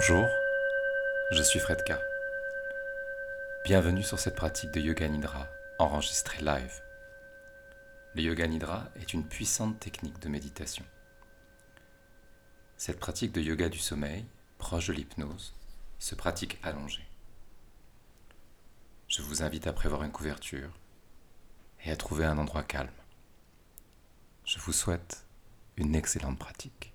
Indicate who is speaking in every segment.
Speaker 1: Bonjour, je suis Fredka. Bienvenue sur cette pratique de Yoga Nidra enregistrée live. Le Yoga Nidra est une puissante technique de méditation. Cette pratique de yoga du sommeil, proche de l'hypnose, se pratique allongée. Je vous invite à prévoir une couverture et à trouver un endroit calme. Je vous souhaite une excellente pratique.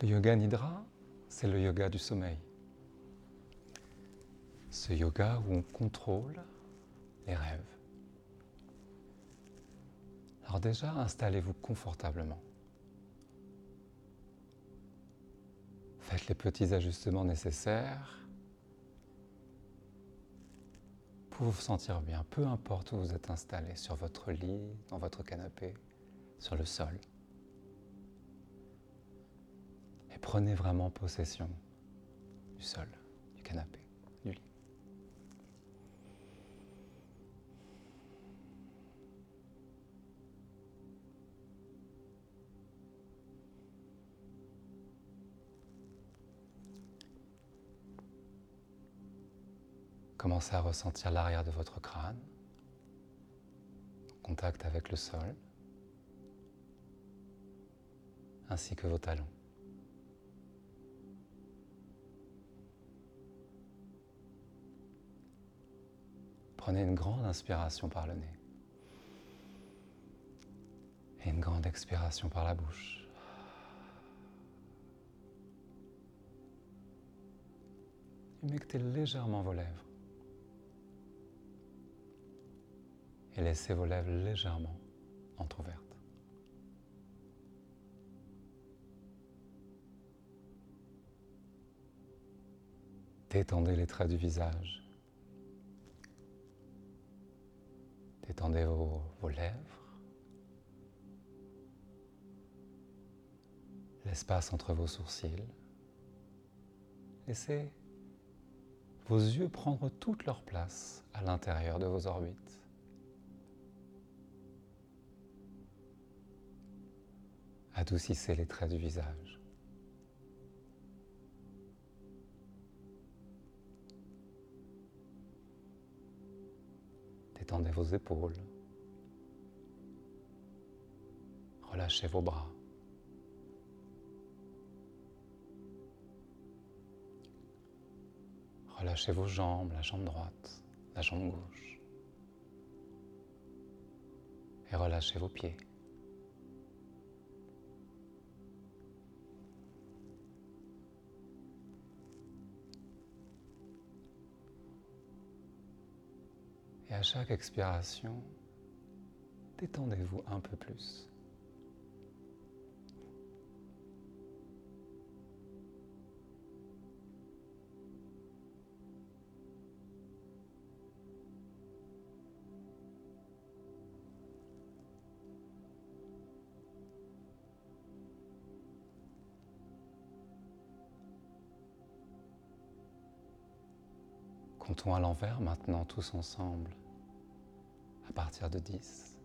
Speaker 2: Le yoga nidra, c'est le yoga du sommeil. Ce yoga où on contrôle les rêves. Alors déjà, installez-vous confortablement. Faites les petits ajustements nécessaires pour vous sentir bien, peu importe où vous êtes installé, sur votre lit, dans votre canapé, sur le sol. Prenez vraiment possession du sol, du canapé, du lit. Commencez à ressentir l'arrière de votre crâne, contact avec le sol, ainsi que vos talons. Prenez une grande inspiration par le nez et une grande expiration par la bouche. Humectez légèrement vos lèvres. et laissez vos lèvres légèrement entrouvertes. Détendez les traits du visage. Détendez vos, vos lèvres. L'espace entre vos sourcils. Laissez vos yeux prendre toute leur place à l'intérieur de vos orbites. Adoucissez les traits du visage. Détendez vos épaules. Relâchez vos bras. Relâchez vos jambes, la jambe droite, la jambe gauche. Et relâchez vos pieds. Et à chaque expiration, détendez-vous un peu plus. Comptons à l'envers maintenant tous ensemble à partir de 10.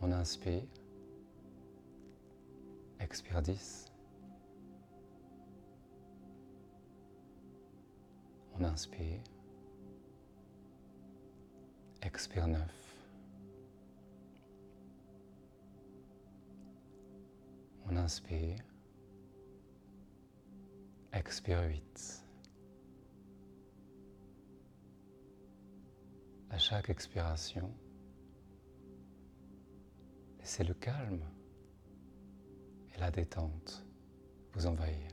Speaker 2: On inspire, expire 10. On inspire, expire 9. On inspire, expire 8. À chaque expiration, laissez le calme et la détente vous envahir.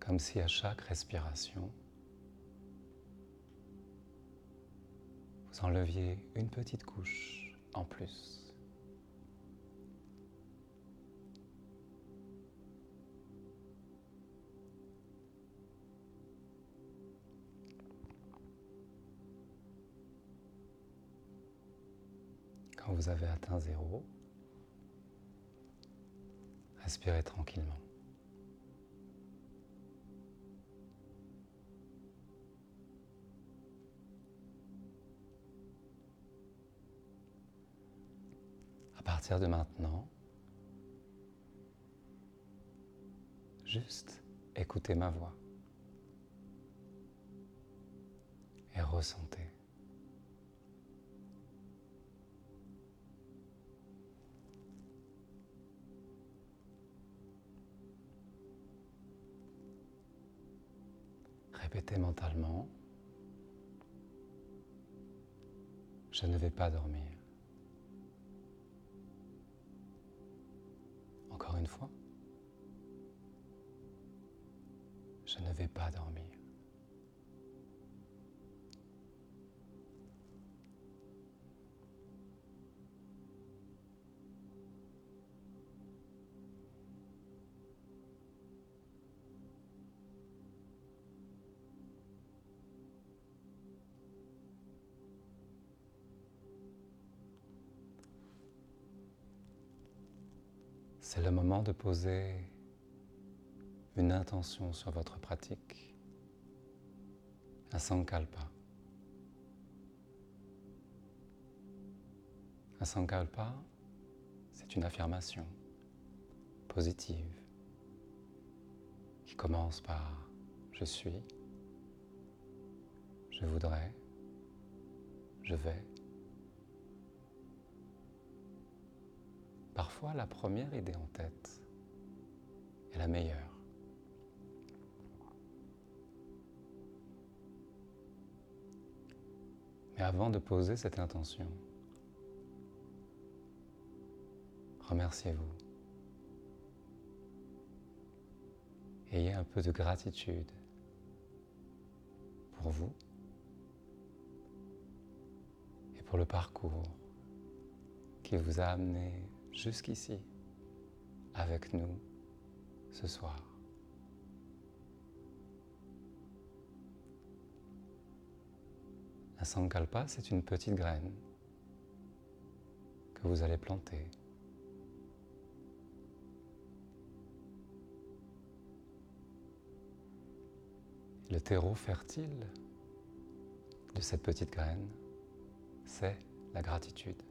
Speaker 2: Comme si à chaque respiration, vous enleviez une petite couche en plus. Quand vous avez atteint zéro, respirez tranquillement. Partir de maintenant, juste écoutez ma voix et ressentez. Répétez mentalement, je ne vais pas dormir. Fois, je ne vais pas dormir. C'est le moment de poser une intention sur votre pratique, un sankalpa. Un sankalpa, c'est une affirmation positive qui commence par je suis, je voudrais, je vais. Parfois, la première idée en tête est la meilleure. Mais avant de poser cette intention, remerciez-vous. Ayez un peu de gratitude pour vous et pour le parcours qui vous a amené jusqu'ici avec nous ce soir. Un sankalpa, c'est une petite graine que vous allez planter. Le terreau fertile de cette petite graine, c'est la gratitude.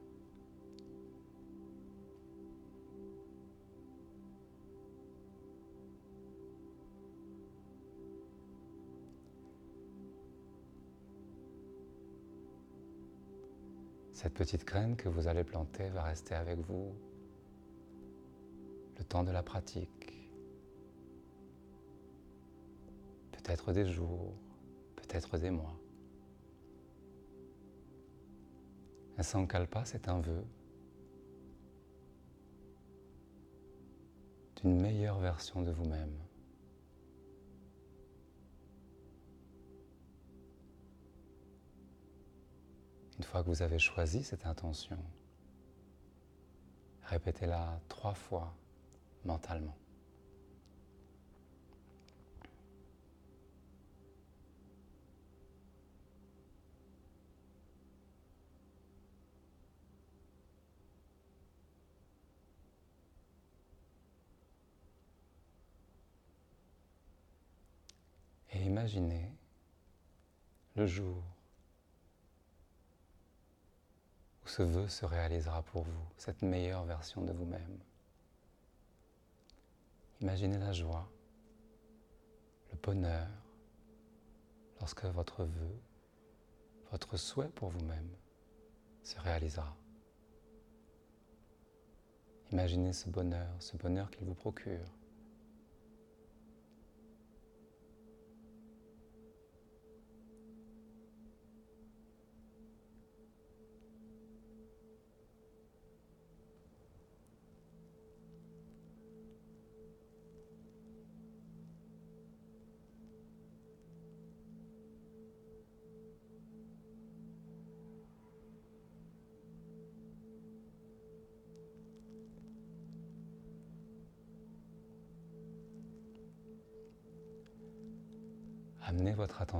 Speaker 2: Cette petite graine que vous allez planter va rester avec vous le temps de la pratique. Peut-être des jours, peut-être des mois. Un sankalpa, c'est un vœu d'une meilleure version de vous-même. Que vous avez choisi cette intention, répétez-la trois fois mentalement. Et imaginez le jour ce vœu se réalisera pour vous, cette meilleure version de vous-même. Imaginez la joie, le bonheur, lorsque votre vœu, votre souhait pour vous-même se réalisera. Imaginez ce bonheur, ce bonheur qu'il vous procure.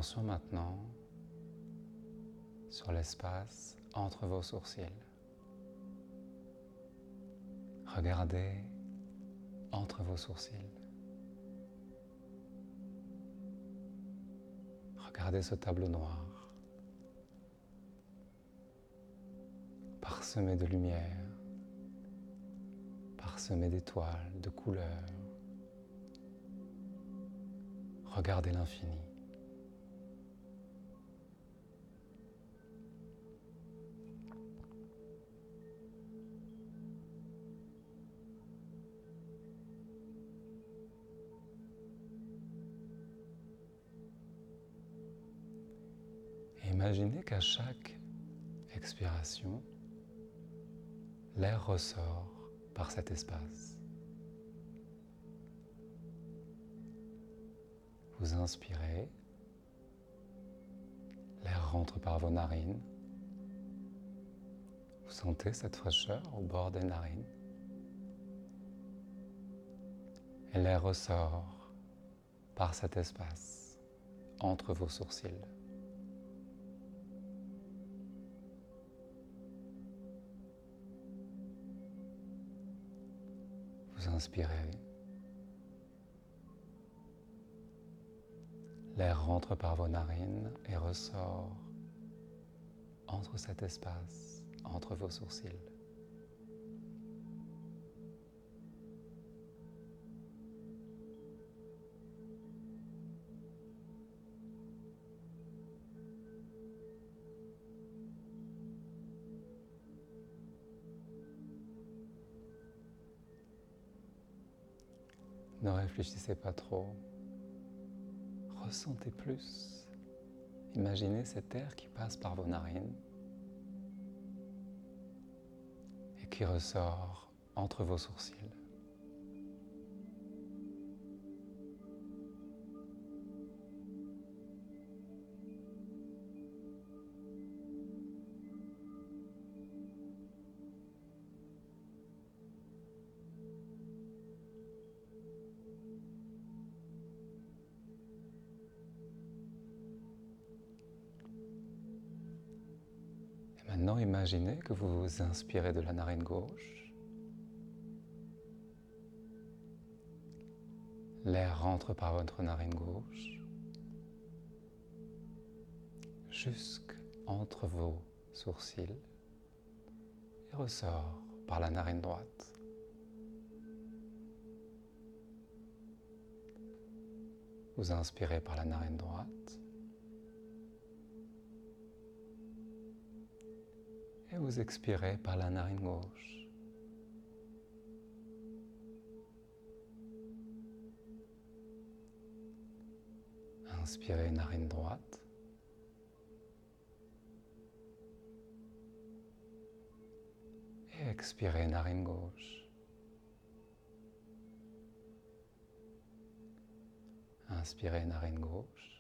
Speaker 2: Attention maintenant sur l'espace entre vos sourcils. Regardez entre vos sourcils. Regardez ce tableau noir, parsemé de lumière, parsemé d'étoiles, de couleurs. Regardez l'infini. Imaginez qu'à chaque expiration, l'air ressort par cet espace. Vous inspirez, l'air rentre par vos narines. Vous sentez cette fraîcheur au bord des narines. Et l'air ressort par cet espace entre vos sourcils. Inspirez. L'air rentre par vos narines et ressort entre cet espace, entre vos sourcils. Ne réfléchissez pas trop. Ressentez plus. Imaginez cet air qui passe par vos narines et qui ressort entre vos sourcils. Imaginez que vous vous inspirez de la narine gauche. L'air rentre par votre narine gauche jusqu'entre vos sourcils et ressort par la narine droite. Vous inspirez par la narine droite. Et vous expirez par la narine gauche. Inspirez narine droite. Et expirez narine gauche. Inspirez narine gauche.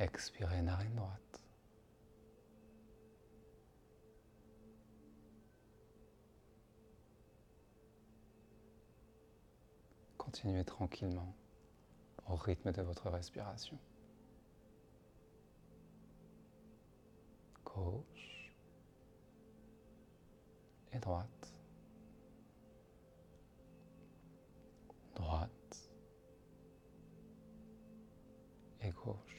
Speaker 2: Expirez narine droite. Continuez tranquillement au rythme de votre respiration. Gauche et droite. Droite et gauche.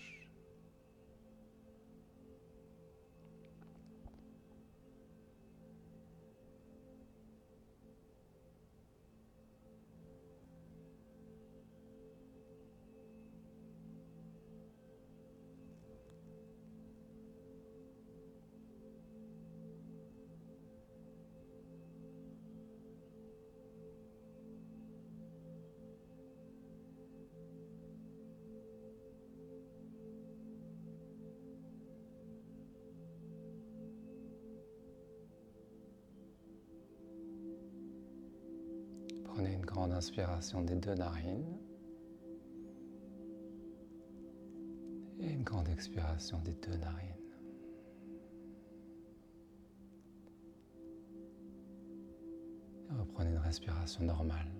Speaker 2: Grande inspiration des deux narines et une grande expiration des deux narines. Et reprenez une respiration normale.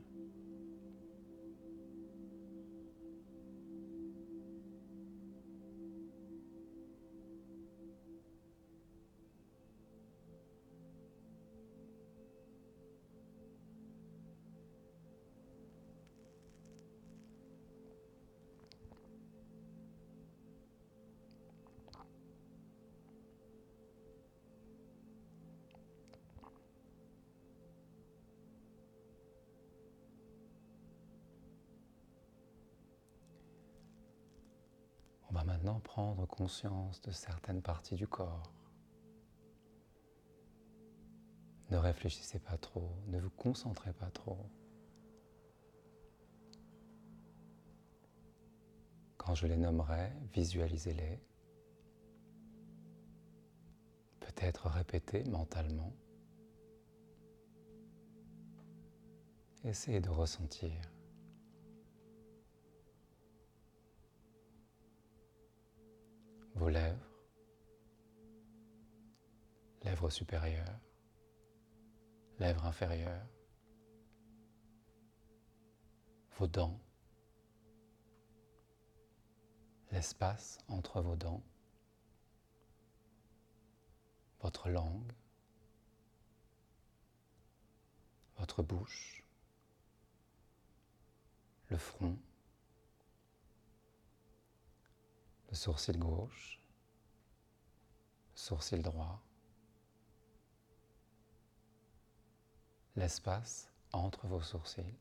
Speaker 2: Prendre conscience de certaines parties du corps. Ne réfléchissez pas trop, ne vous concentrez pas trop. Quand je les nommerai, visualisez-les. Peut-être répétez mentalement. Essayez de ressentir. Vos lèvres, lèvres supérieures, lèvres inférieures, vos dents, l'espace entre vos dents, votre langue, votre bouche, le front, le sourcil gauche, sourcil droit, l'espace entre vos sourcils,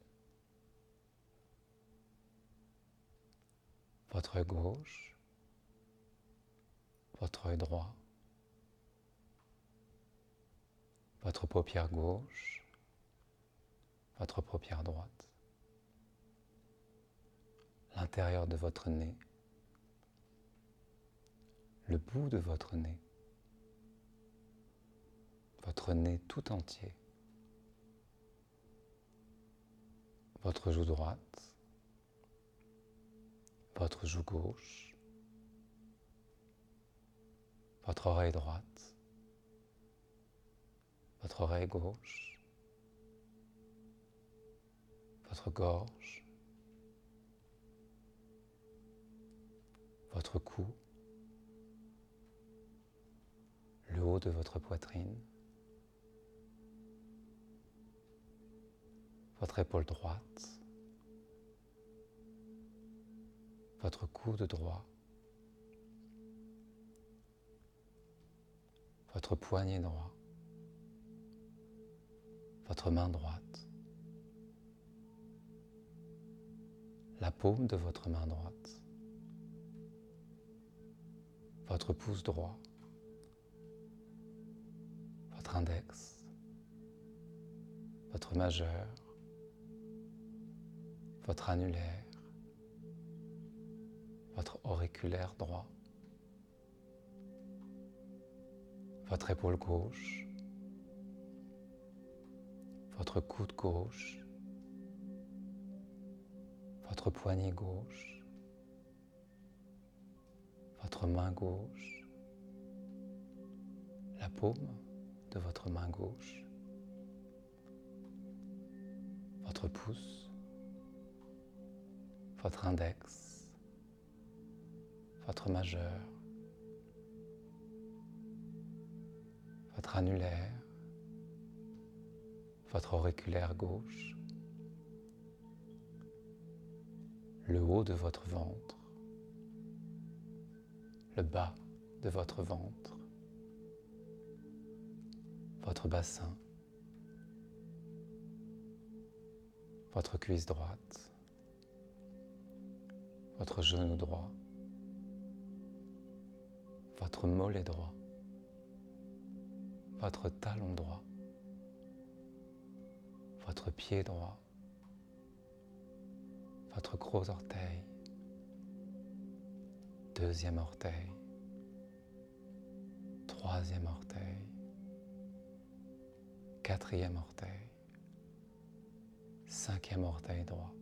Speaker 2: votre gauche, votre droit, votre paupière gauche, votre paupière droite, l'intérieur de votre nez, le bout de votre nez, votre nez tout entier, votre joue droite, votre joue gauche, votre oreille droite, votre oreille gauche, votre gorge, votre cou, le haut de votre poitrine, votre épaule droite, votre coude droit, votre poignet droit, votre main droite, la paume de votre main droite, votre pouce droit, votre index, votre majeur, votre annulaire, votre auriculaire droit, votre épaule gauche, votre coude gauche, votre poignet gauche, votre main gauche, la paume de votre main gauche, votre pouce, votre index, votre majeur, votre annulaire, votre auriculaire gauche, le haut de votre ventre, le bas de votre ventre, votre bassin, votre cuisse droite, votre genou droit, votre mollet droit, votre talon droit, votre pied droit, votre gros orteil, deuxième orteil, troisième orteil, quatrième orteil, cinquième orteil droit,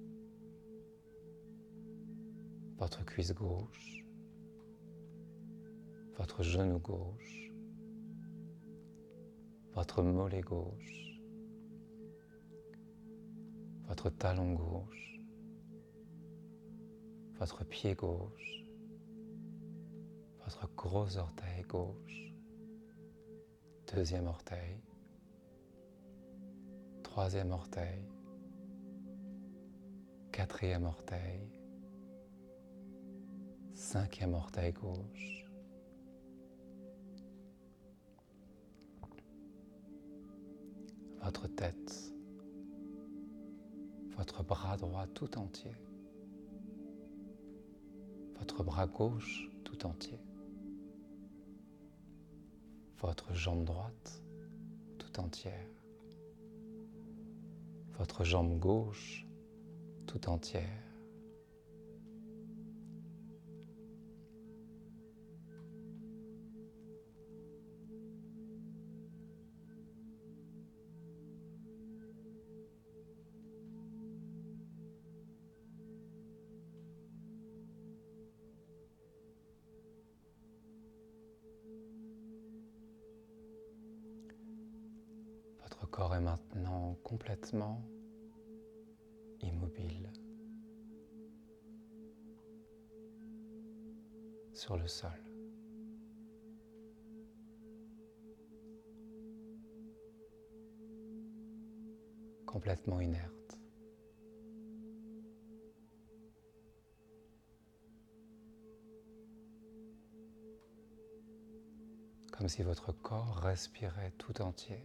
Speaker 2: votre cuisse gauche, votre genou gauche, votre mollet gauche, votre talon gauche, votre pied gauche, votre gros orteil gauche, deuxième orteil, troisième orteil, quatrième orteil, cinquième orteil gauche. Votre tête, votre bras droit tout entier, votre bras gauche tout entier. Votre jambe droite tout entière. Votre jambe gauche tout entière. Complètement immobile sur le sol. complètement inerte. Comme si votre corps respirait tout entier.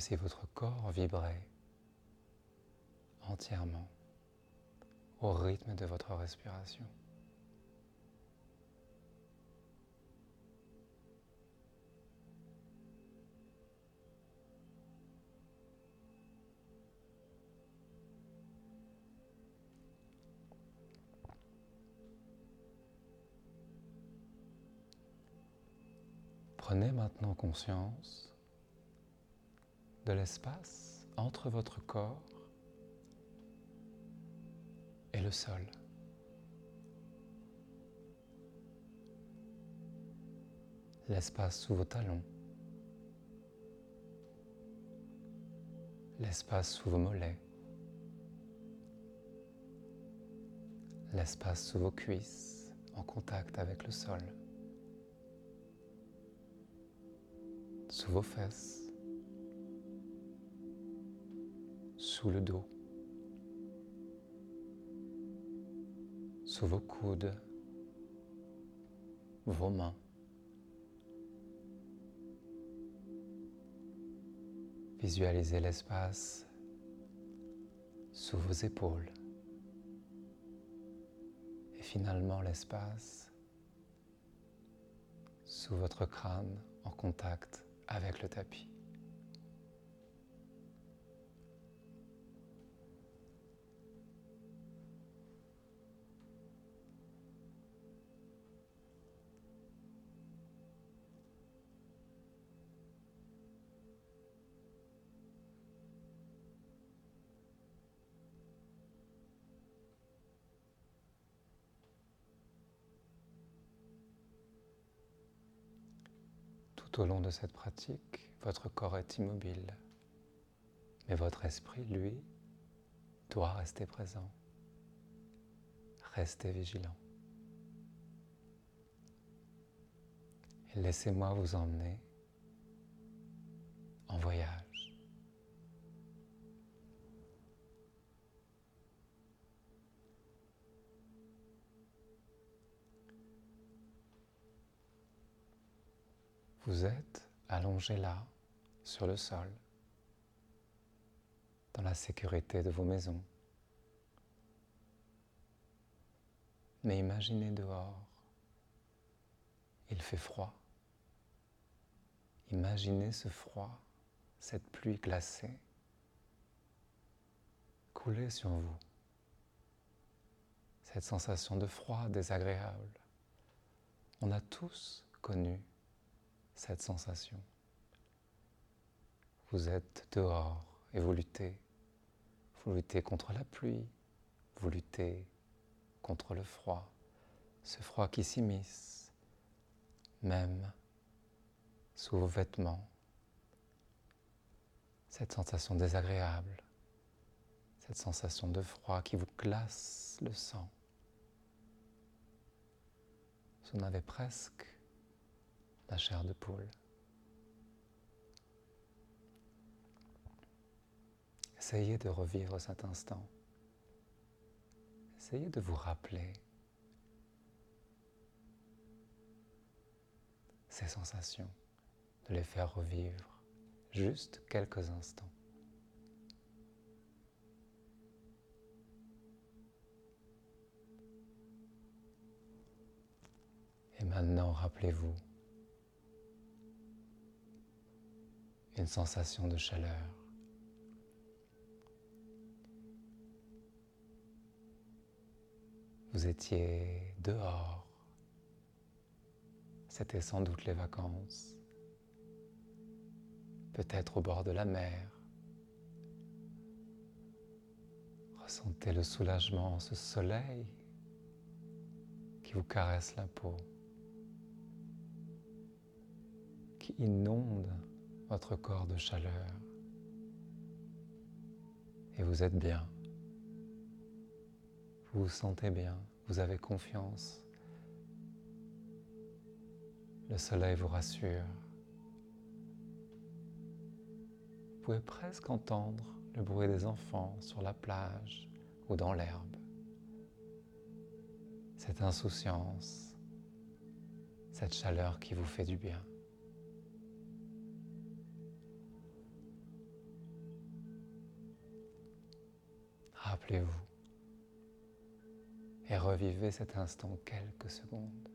Speaker 2: Si votre corps vibrait entièrement au rythme de votre respiration. Prenez maintenant conscience l'espace entre votre corps et le sol. L'espace sous vos talons. L'espace sous vos mollets. L'espace sous vos cuisses en contact avec le sol. Sous vos fesses. Sous le dos, sous vos coudes, vos mains. Visualisez l'espace sous vos épaules et finalement l'espace sous votre crâne en contact avec le tapis. Tout au long de cette pratique, votre corps est immobile, mais votre esprit, lui, doit rester présent. Restez vigilant. Et laissez-moi vous emmener en voyage. Vous êtes allongé là, sur le sol, dans la sécurité de vos maisons. Mais imaginez dehors, il fait froid. Imaginez ce froid, cette pluie glacée, couler sur vous. Cette sensation de froid désagréable. On a tous connu cette sensation. Vous êtes dehors et vous luttez. Vous luttez contre la pluie, vous luttez contre le froid, ce froid qui s'immisce, même sous vos vêtements. Cette sensation désagréable, cette sensation de froid qui vous glace le sang. Vous en avez presque la chair de poule. Essayez de revivre cet instant. Essayez de vous rappeler ces sensations, de les faire revivre juste quelques instants. Et maintenant, rappelez-vous une sensation de chaleur. Vous étiez dehors. C'était sans doute les vacances. Peut-être au bord de la mer. Ressentez le soulagement, ce soleil qui vous caresse la peau, qui inonde votre corps de chaleur. Et vous êtes bien. Vous vous sentez bien, vous avez confiance. Le soleil vous rassure. Vous pouvez presque entendre le bruit des enfants sur la plage ou dans l'herbe. Cette insouciance, cette chaleur qui vous fait du bien. Et revivez cet instant quelques secondes.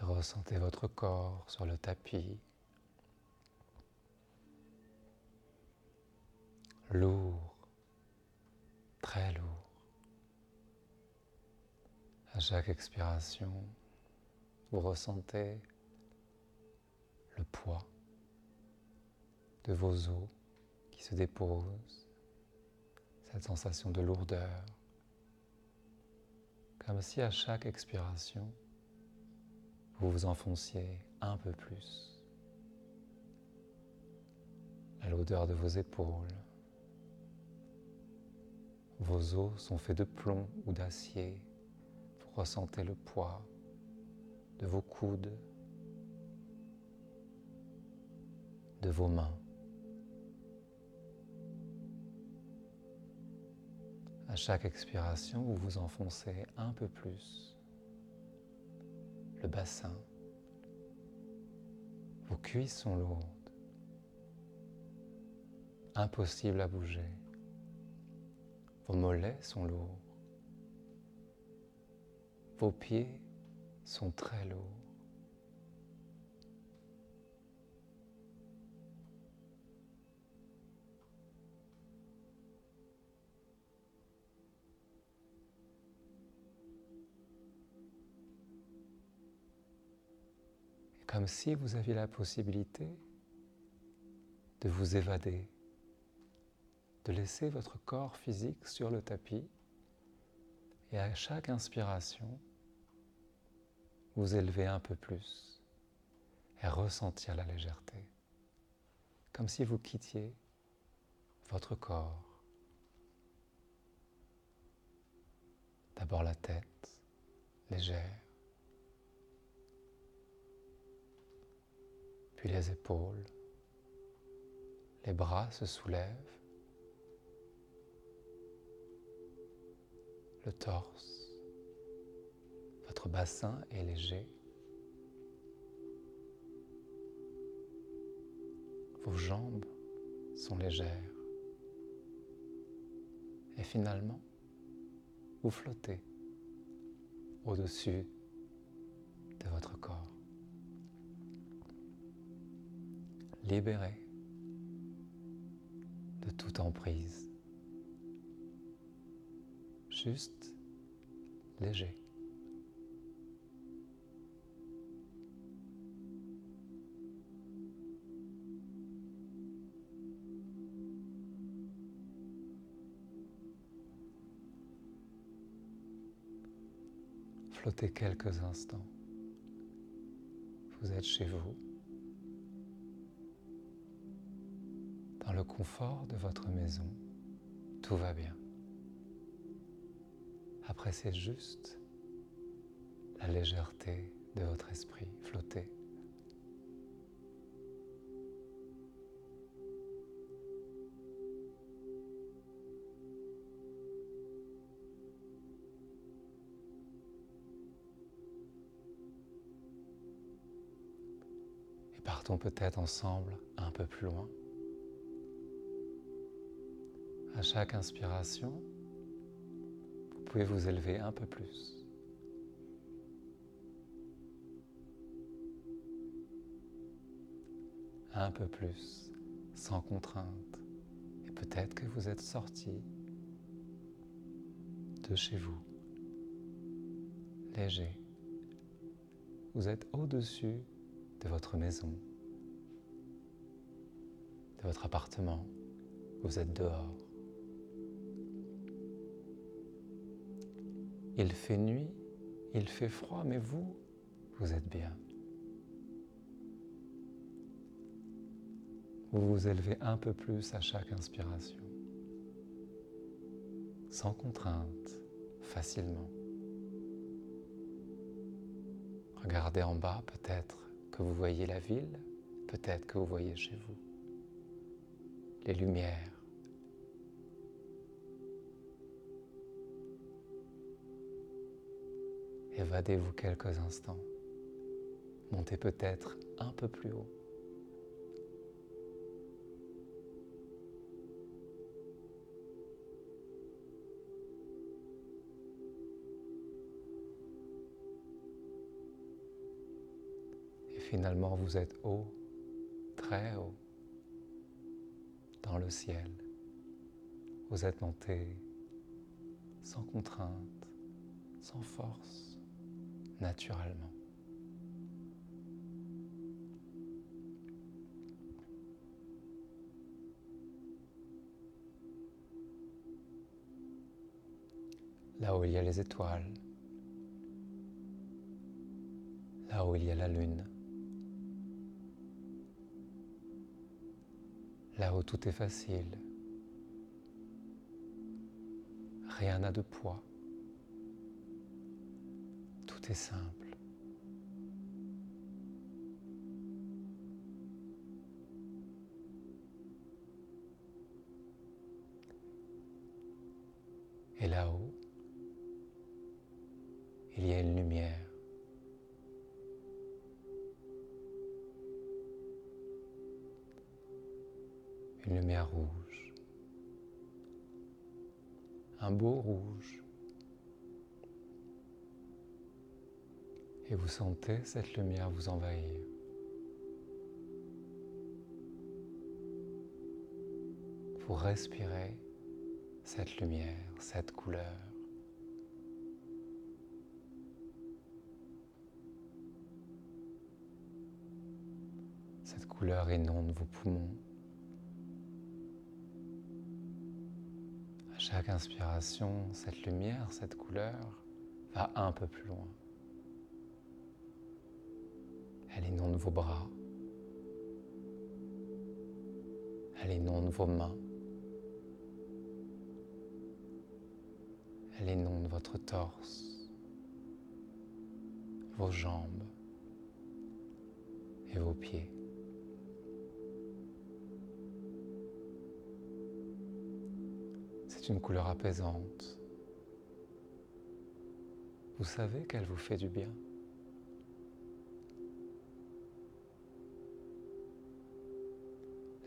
Speaker 2: Ressentez votre corps sur le tapis lourd, très lourd. À chaque expiration, vous ressentez le poids de vos os qui se déposent, cette sensation de lourdeur, comme si à chaque expiration, vous vous enfonciez un peu plus. l'odeur de vos épaules, vos os sont faits de plomb ou d'acier. Vous ressentez le poids de vos coudes, de vos mains. À chaque expiration, vous vous enfoncez un peu plus le bassin. Vos cuisses sont lourdes, impossible à bouger. Vos mollets sont lourds. Vos pieds sont très lourds. comme si vous aviez la possibilité de vous évader de laisser votre corps physique sur le tapis et à chaque inspiration, vous élever un peu plus et ressentir la légèreté, comme si vous quittiez votre corps. D'abord la tête légère, puis les épaules, les bras se soulèvent le torse. Votre bassin est léger. Vos jambes sont légères. Et finalement, vous flottez au-dessus de votre corps. Libéré de toute emprise juste léger. Flottez quelques instants. Vous êtes chez vous, dans le confort de votre maison. Tout va bien. Après, c'est juste la légèreté de votre esprit flotter. Et partons peut-être ensemble un peu plus loin. À chaque inspiration, pouvez vous élever un peu plus. Un peu plus, sans contrainte. Et peut-être que vous êtes sorti de chez vous, léger. Vous êtes au-dessus de votre maison, de votre appartement. Vous êtes dehors. Il fait nuit, il fait froid, mais vous, vous êtes bien. Vous vous élevez un peu plus à chaque inspiration, sans contrainte, facilement. Regardez en bas, peut-être que vous voyez la ville, peut-être que vous voyez chez vous les lumières, Évadez-vous quelques instants. Montez peut-être un peu plus haut. Et finalement, vous êtes haut, très haut, dans le ciel. Vous êtes monté sans contrainte, sans force naturellement. Là où il y a les étoiles, là où il y a la lune, là où tout est facile, rien n'a de poids simple. Et là-haut, il y a une lumière. Une lumière rouge. Un beau rouge. Et vous sentez cette lumière vous envahir. Vous respirez cette lumière, cette couleur. Cette couleur inonde vos poumons. À chaque inspiration, cette lumière, cette couleur va un peu plus loin. Elle inonde vos bras. Elle inonde vos mains. Elle inonde votre torse, vos jambes et vos pieds. C'est une couleur apaisante. Vous savez qu'elle vous fait du bien.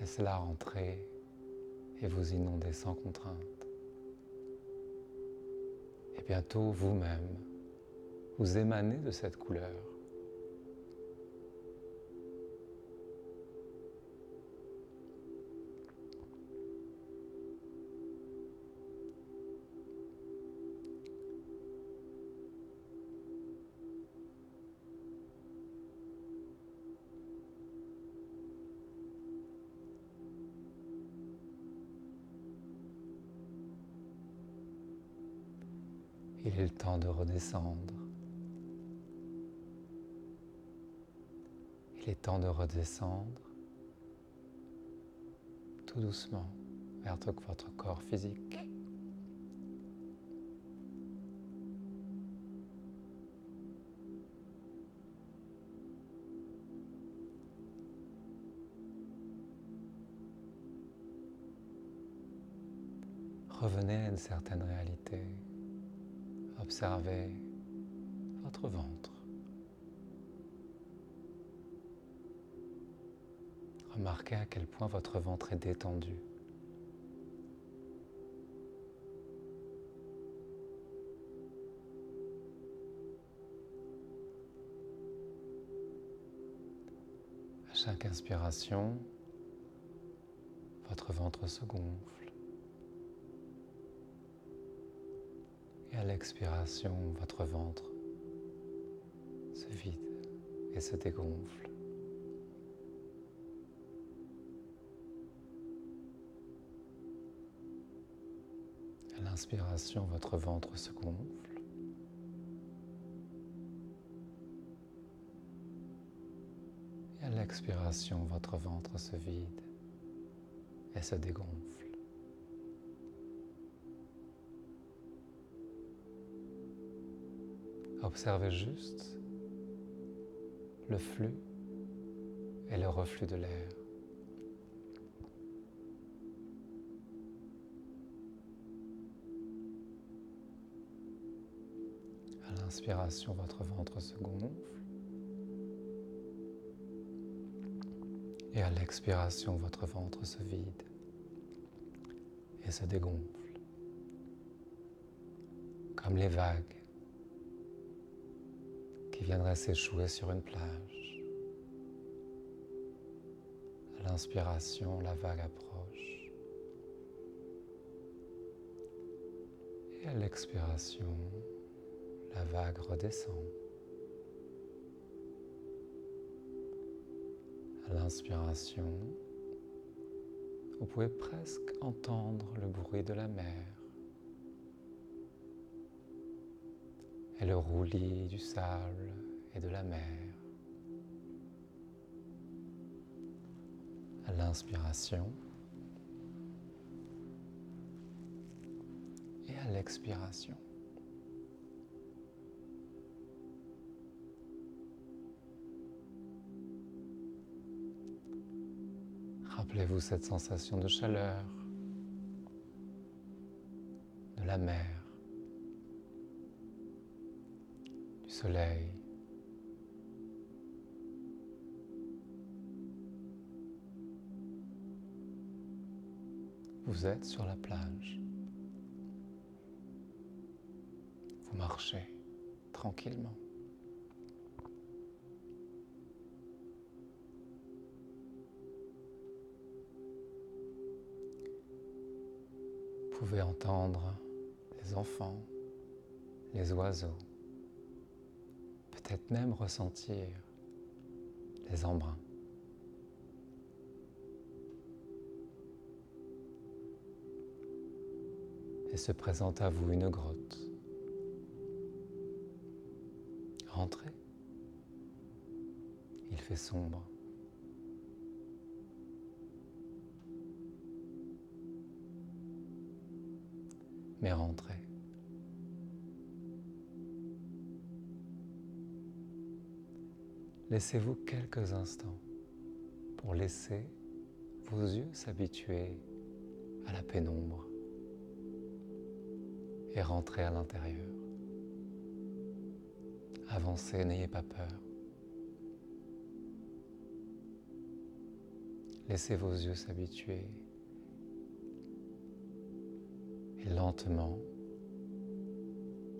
Speaker 2: Laissez-la rentrer et vous inonder sans contrainte. Et bientôt vous-même, vous émanez de cette couleur. il est temps de redescendre. Il est temps de redescendre tout doucement vers votre corps physique. Revenez à une certaine réalité. Observez votre ventre. Remarquez à quel point votre ventre est détendu. À chaque inspiration, votre ventre se gonfle. À l'expiration, votre ventre se vide et se dégonfle. À l'inspiration, votre ventre se gonfle. Et à l'expiration, votre ventre se vide et se dégonfle. Observez juste le flux et le reflux de l'air. À l'inspiration, votre ventre se gonfle. Et à l'expiration, votre ventre se vide et se dégonfle, comme les vagues qui viendraient s'échouer sur une plage. À l'inspiration, la vague approche. Et à l'expiration, la vague redescend. À l'inspiration, vous pouvez presque entendre le bruit de la mer le roulis du sable et de la mer. À l'inspiration et à l'expiration. Rappelez-vous cette sensation de chaleur, de la mer, Vous êtes sur la plage. Vous marchez tranquillement. Vous pouvez entendre les enfants, les oiseaux, peut-être même ressentir les embruns. Et se présente à vous une grotte. Rentrez. Il fait sombre. mais rentrez. Laissez-vous quelques instants pour laisser vos yeux s'habituer à la pénombre et rentrer à l'intérieur. Avancez, n'ayez pas peur. Laissez vos yeux s'habituer et lentement,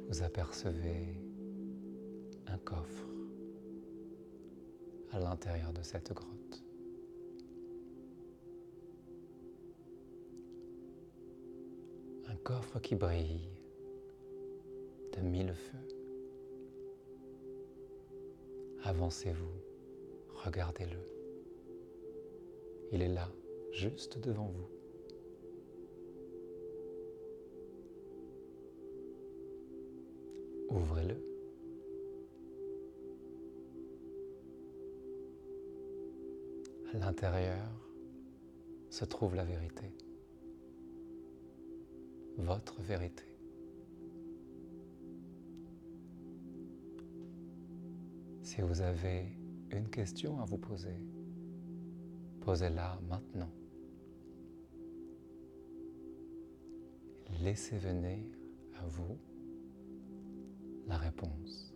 Speaker 2: vous apercevez un coffre à l'intérieur de cette grotte. Un coffre qui brille de mille feux. Avancez-vous, regardez-le. Il est là, juste devant vous. Ouvrez-le. L'intérieur se trouve la vérité, votre vérité. Si vous avez une question à vous poser, posez-la maintenant. laissez venir à vous la réponse.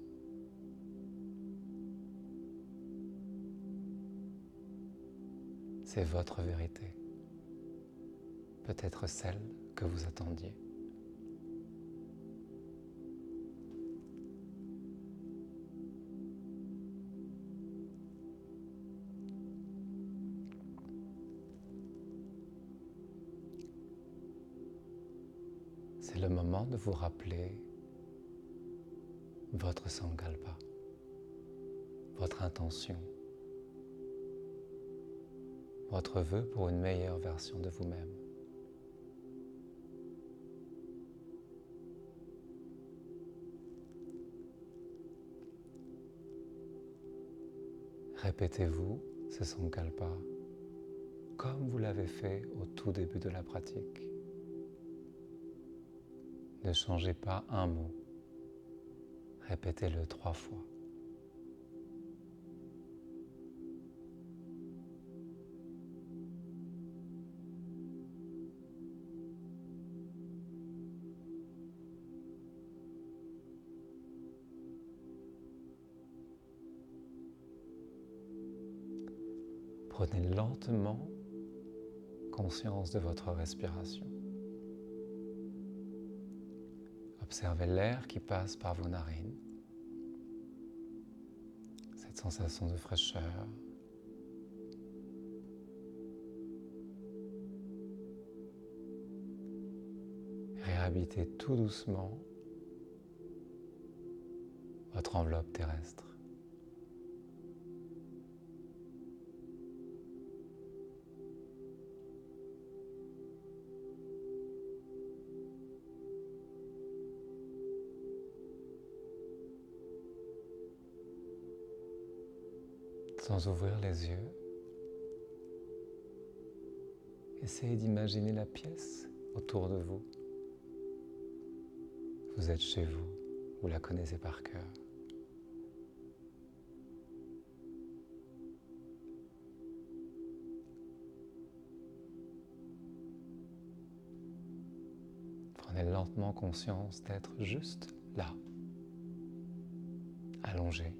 Speaker 2: C'est votre vérité, peut-être celle que vous attendiez. C'est le moment de vous rappeler votre sankalpa, votre intention, votre vœu pour une meilleure version de vous-même. Répétez-vous ce sankalpa comme vous l'avez fait au tout début de la pratique. Ne changez pas un mot. Répétez-le trois fois. Conscience de votre respiration. Observez l'air qui passe par vos narines, cette sensation de fraîcheur. Réhabitez tout doucement votre enveloppe terrestre. Sans ouvrir les yeux. Essayez d'imaginer la pièce autour de vous. Vous êtes chez vous, vous la connaissez par cœur. Prenez lentement conscience d'être juste là, allongé.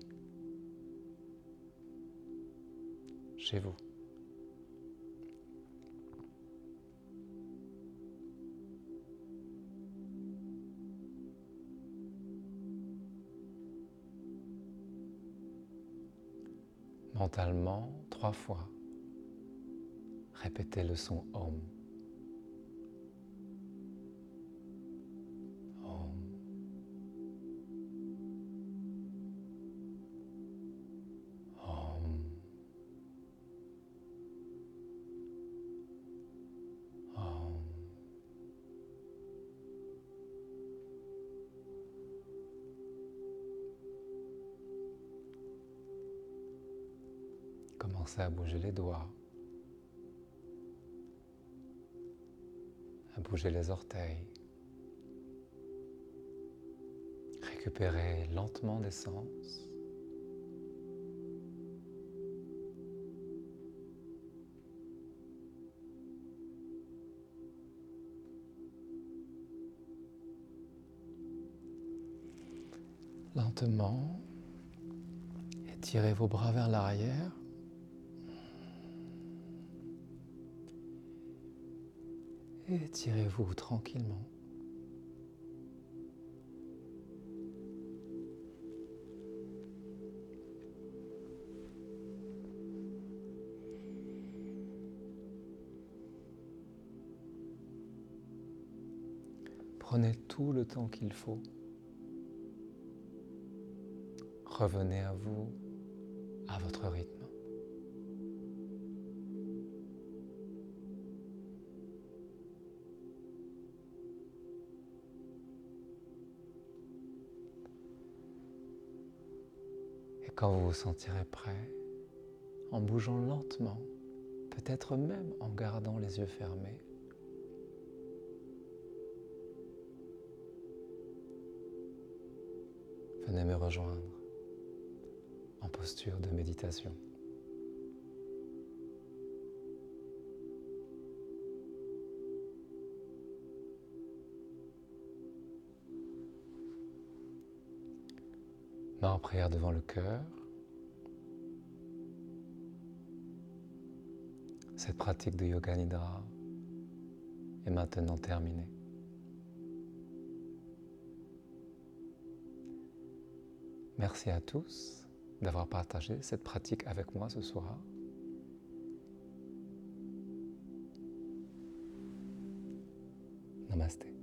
Speaker 2: Mentalement, trois fois, répétez le son Om. À bouger les doigts, à bouger les orteils. Récupérez lentement des sens. Lentement, étirez vos bras vers l'arrière. Étirez-vous tranquillement. Prenez tout le temps qu'il faut. Revenez à vous, à votre rythme. Quand vous vous sentirez prêt, en bougeant lentement, peut-être même en gardant les yeux fermés, venez me rejoindre en posture de méditation. Prière devant le cœur. Cette pratique de Yoga Nidra est maintenant terminée. Merci à tous d'avoir partagé cette pratique avec moi ce soir. Namaste.